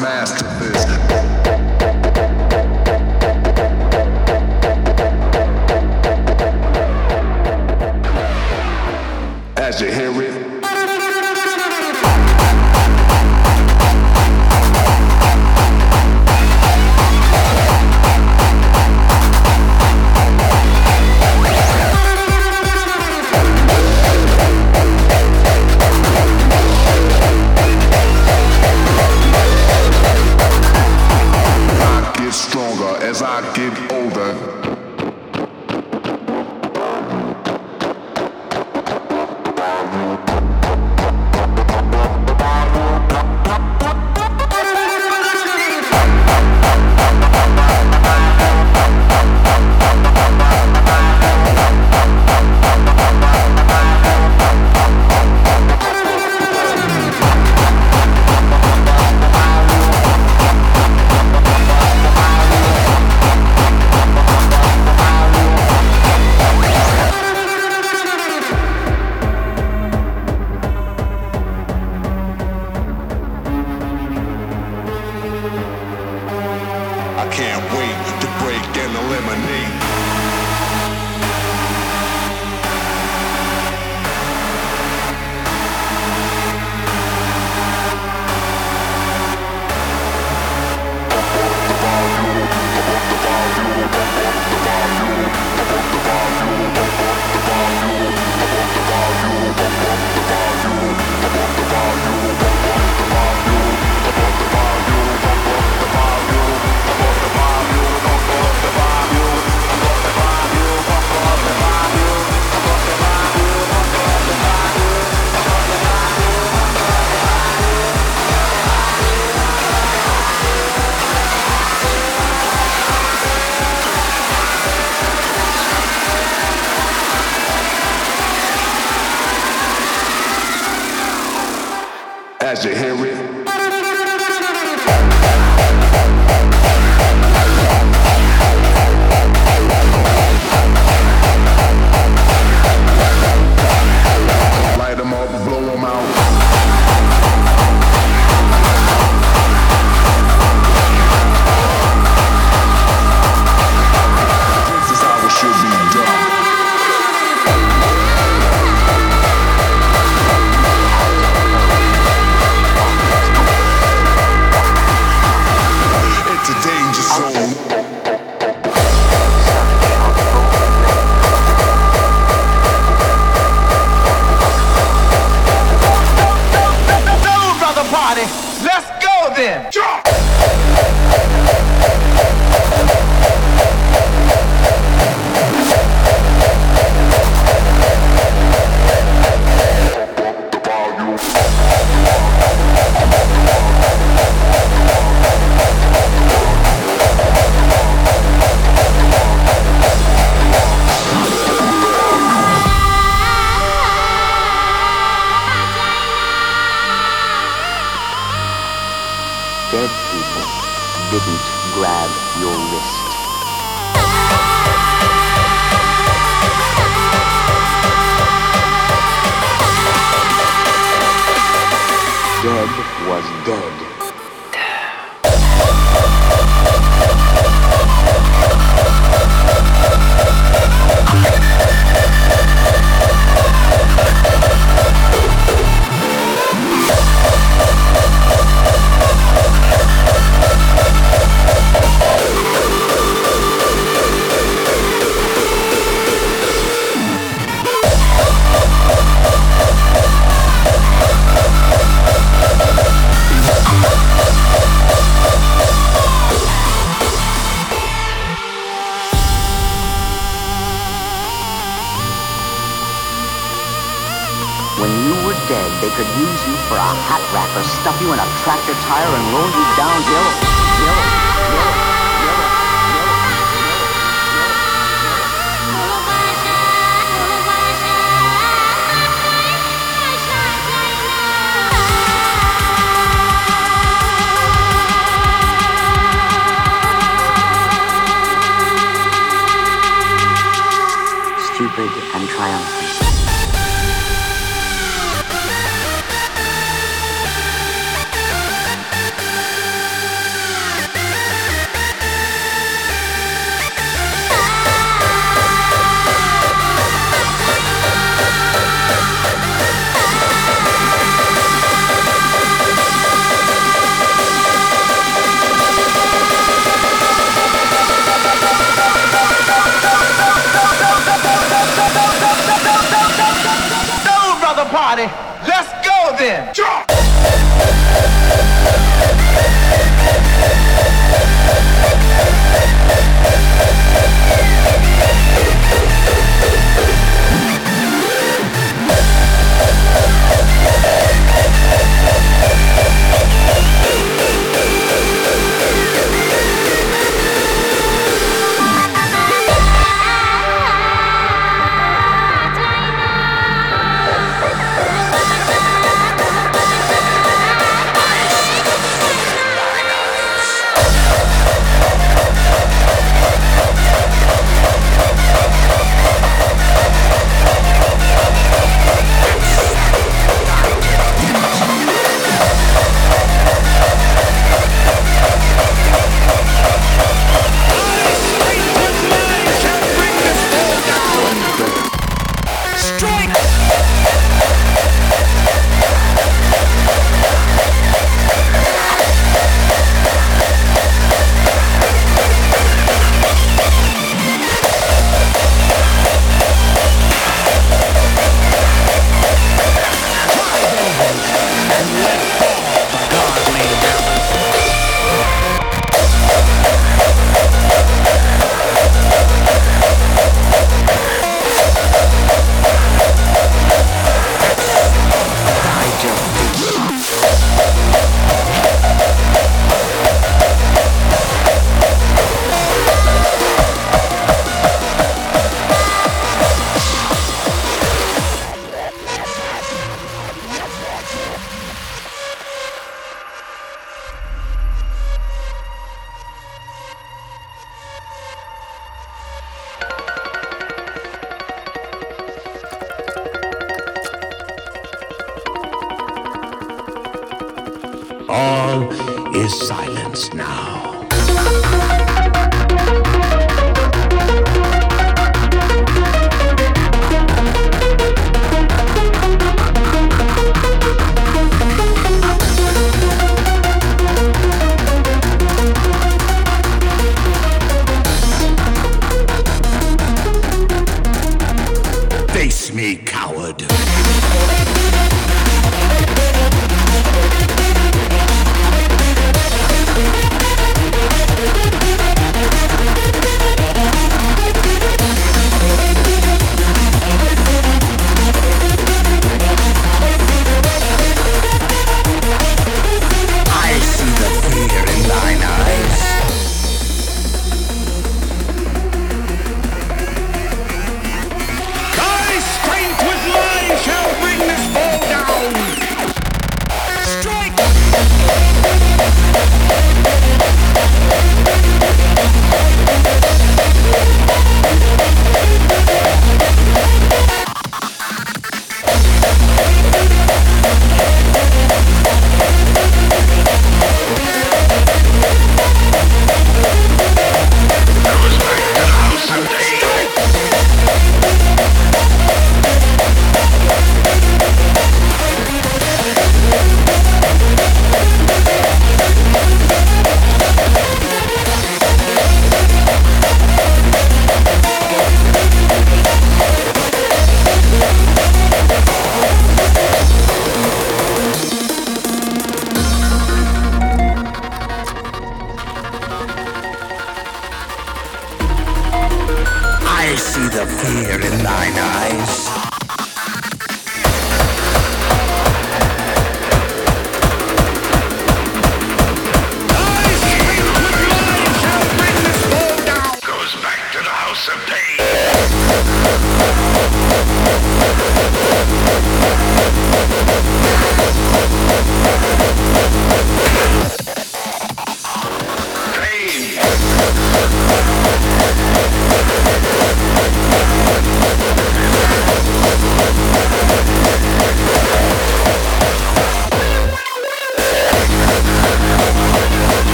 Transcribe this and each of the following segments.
master.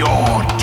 your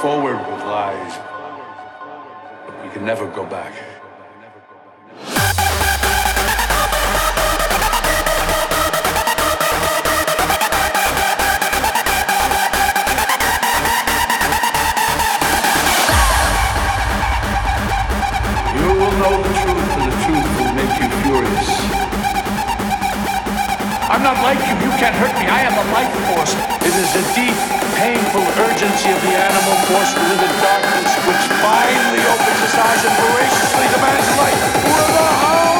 forward with lies, but we can never go back. I'm not like you. You can't hurt me. I am a life force. It is a deep painful urgency of the animal forced to live in darkness, which finally opens its eyes and voraciously demands light with the howl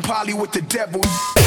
poly with the devil.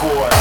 такое?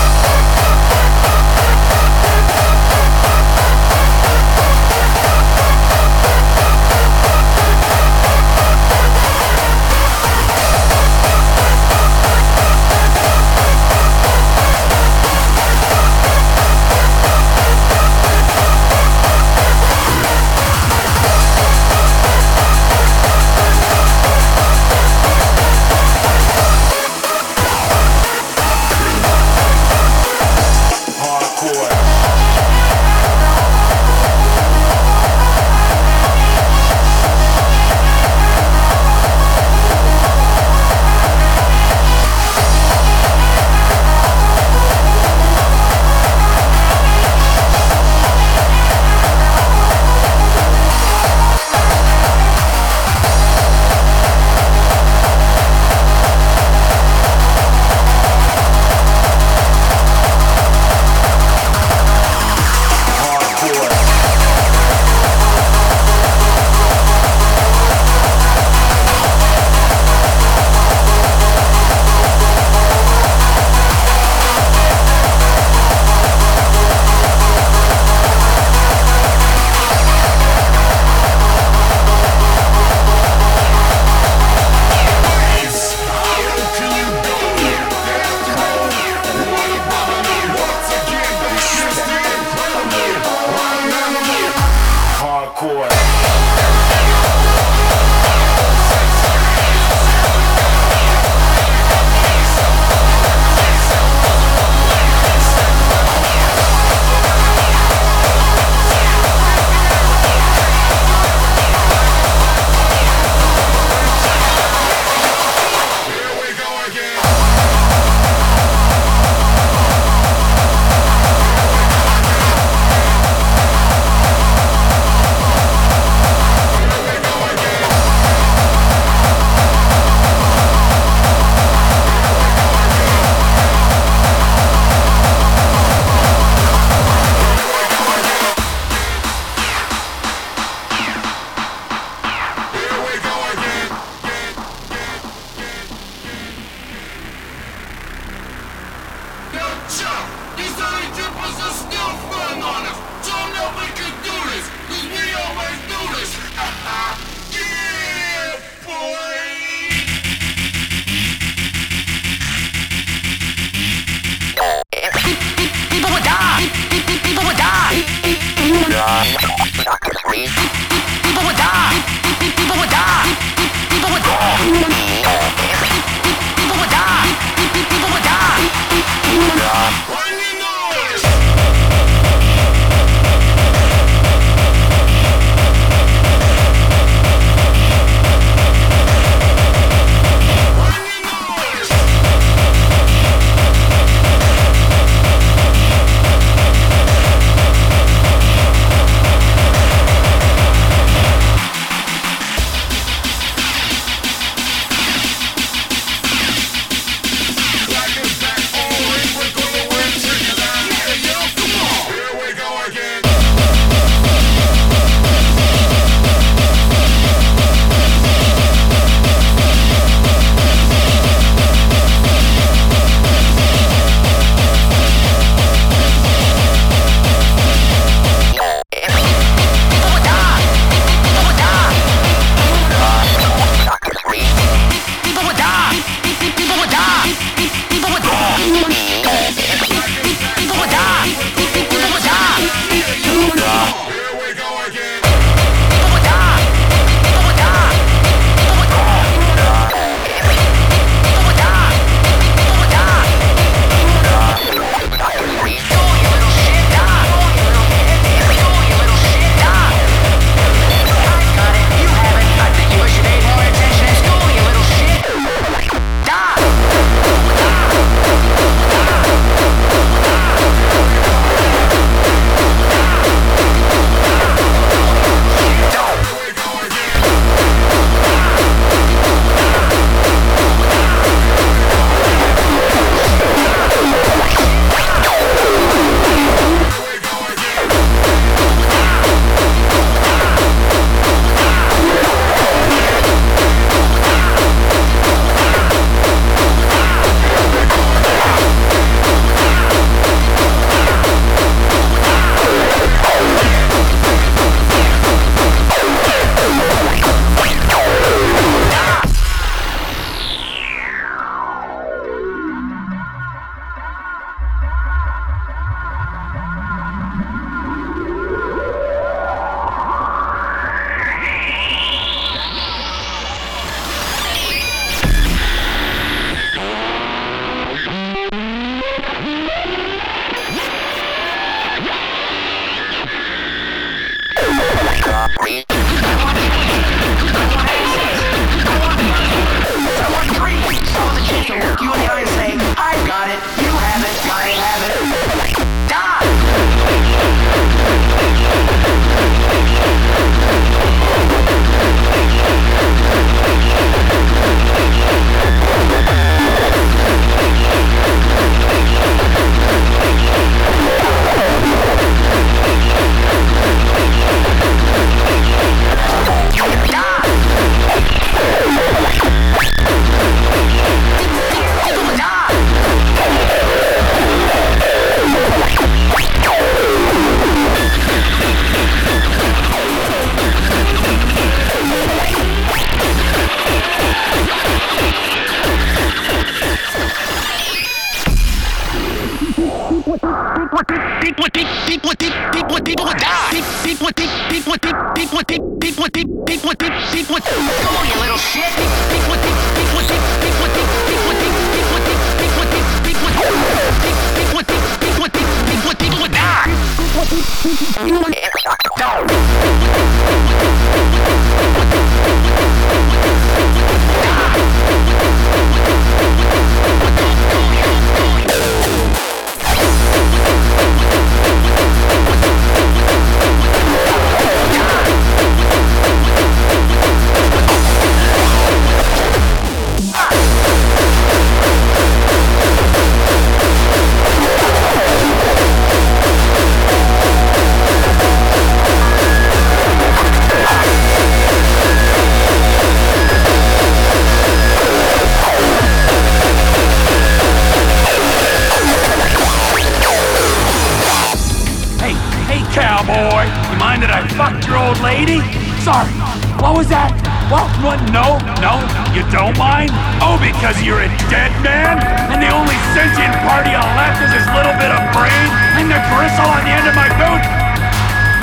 Oh, because you're a dead man? And the only sentient part of you left is this little bit of brain and the gristle on the end of my boot?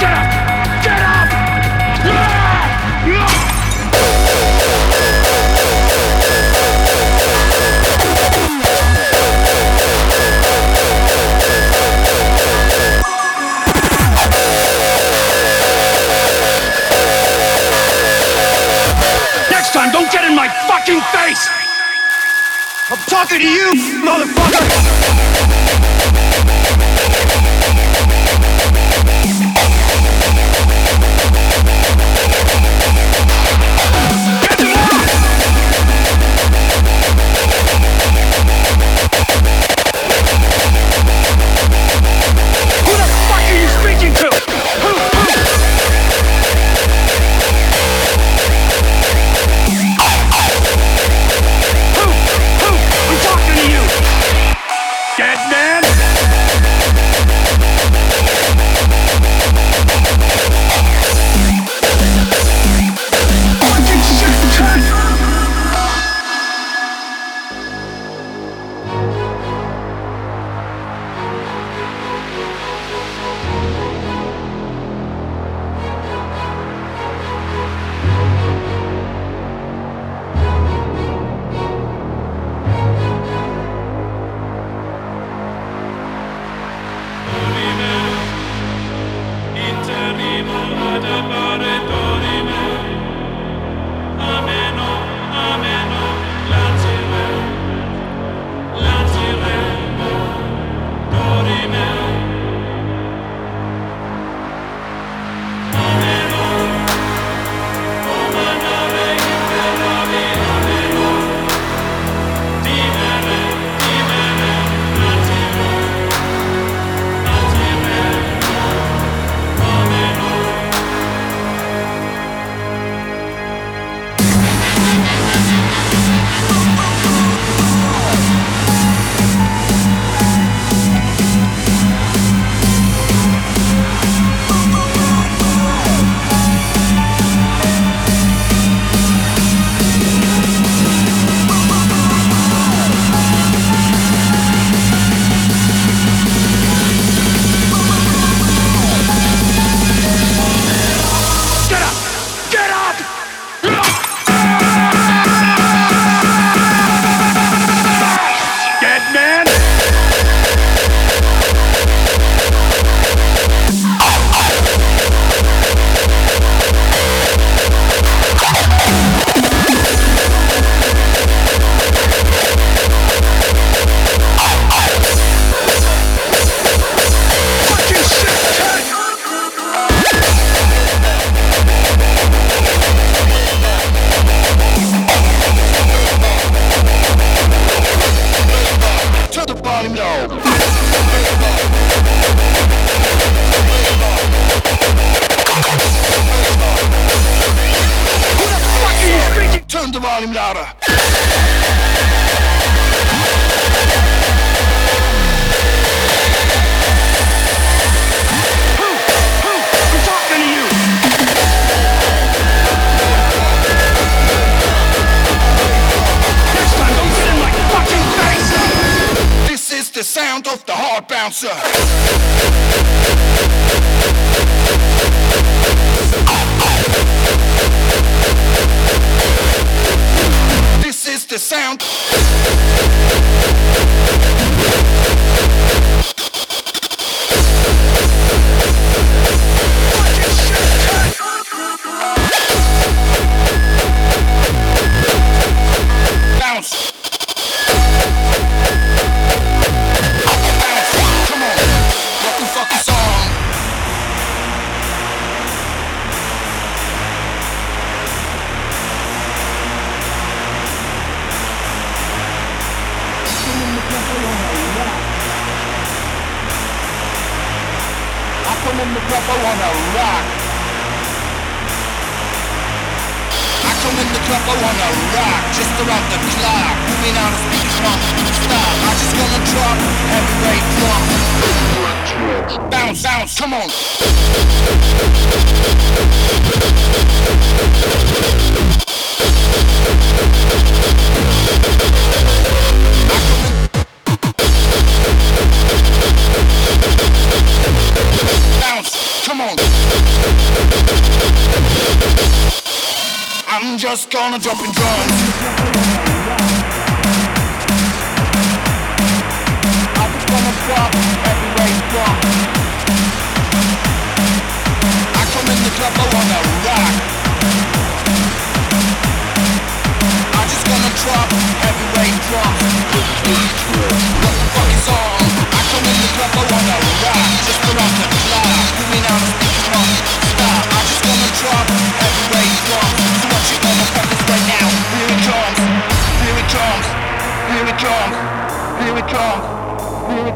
Get up! Get up! Next time, don't get in my fucking face! I'm talking to you, motherfucker!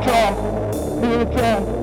Trump, Donald Trump.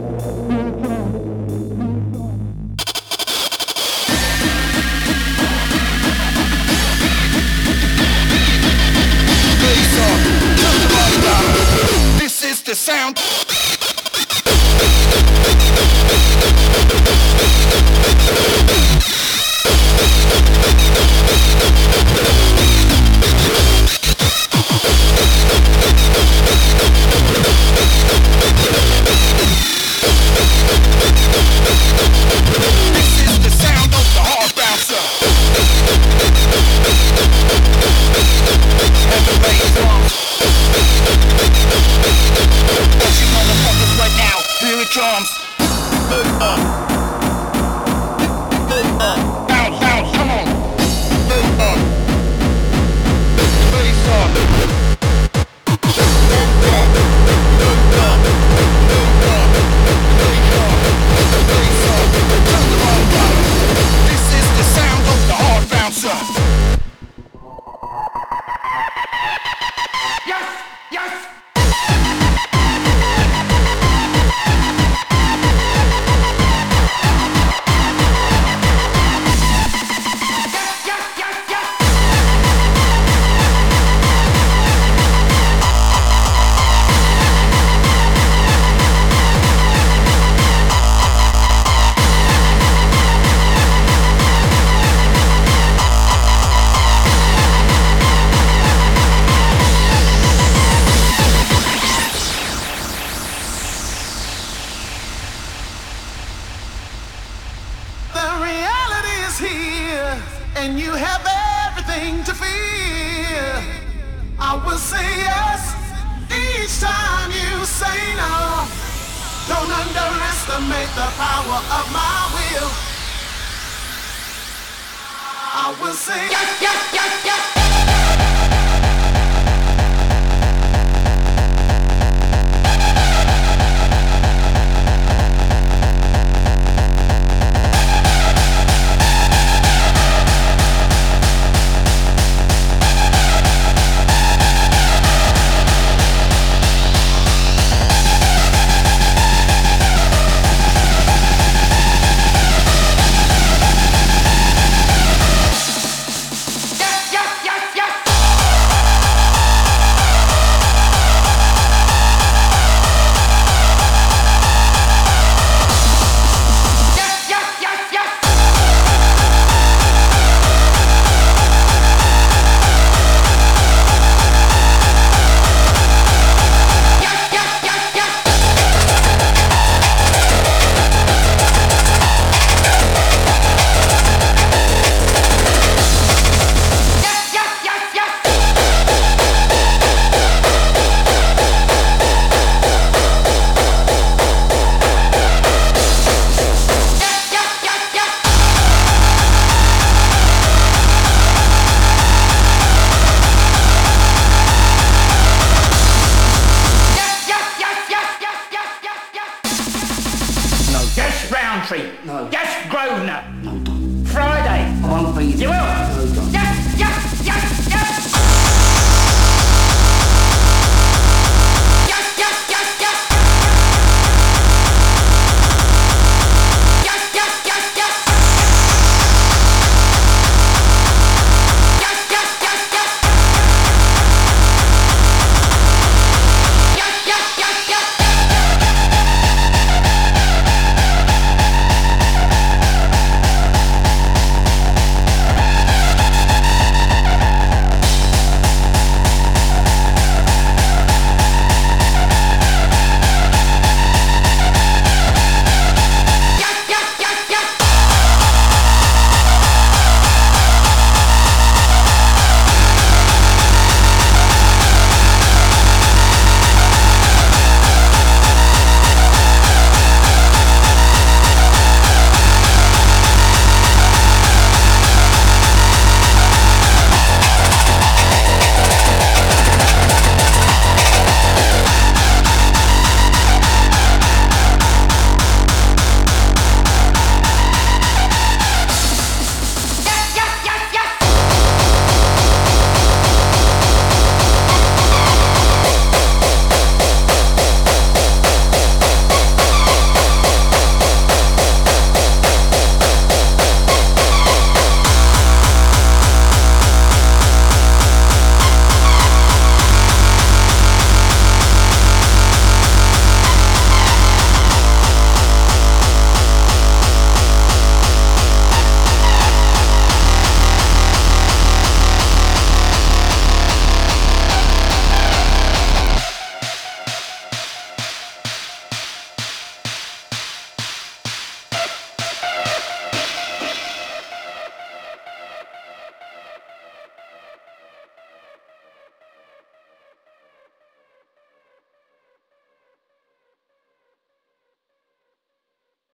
sublimate the power of my will. I will sing. Yeah, yeah, yeah,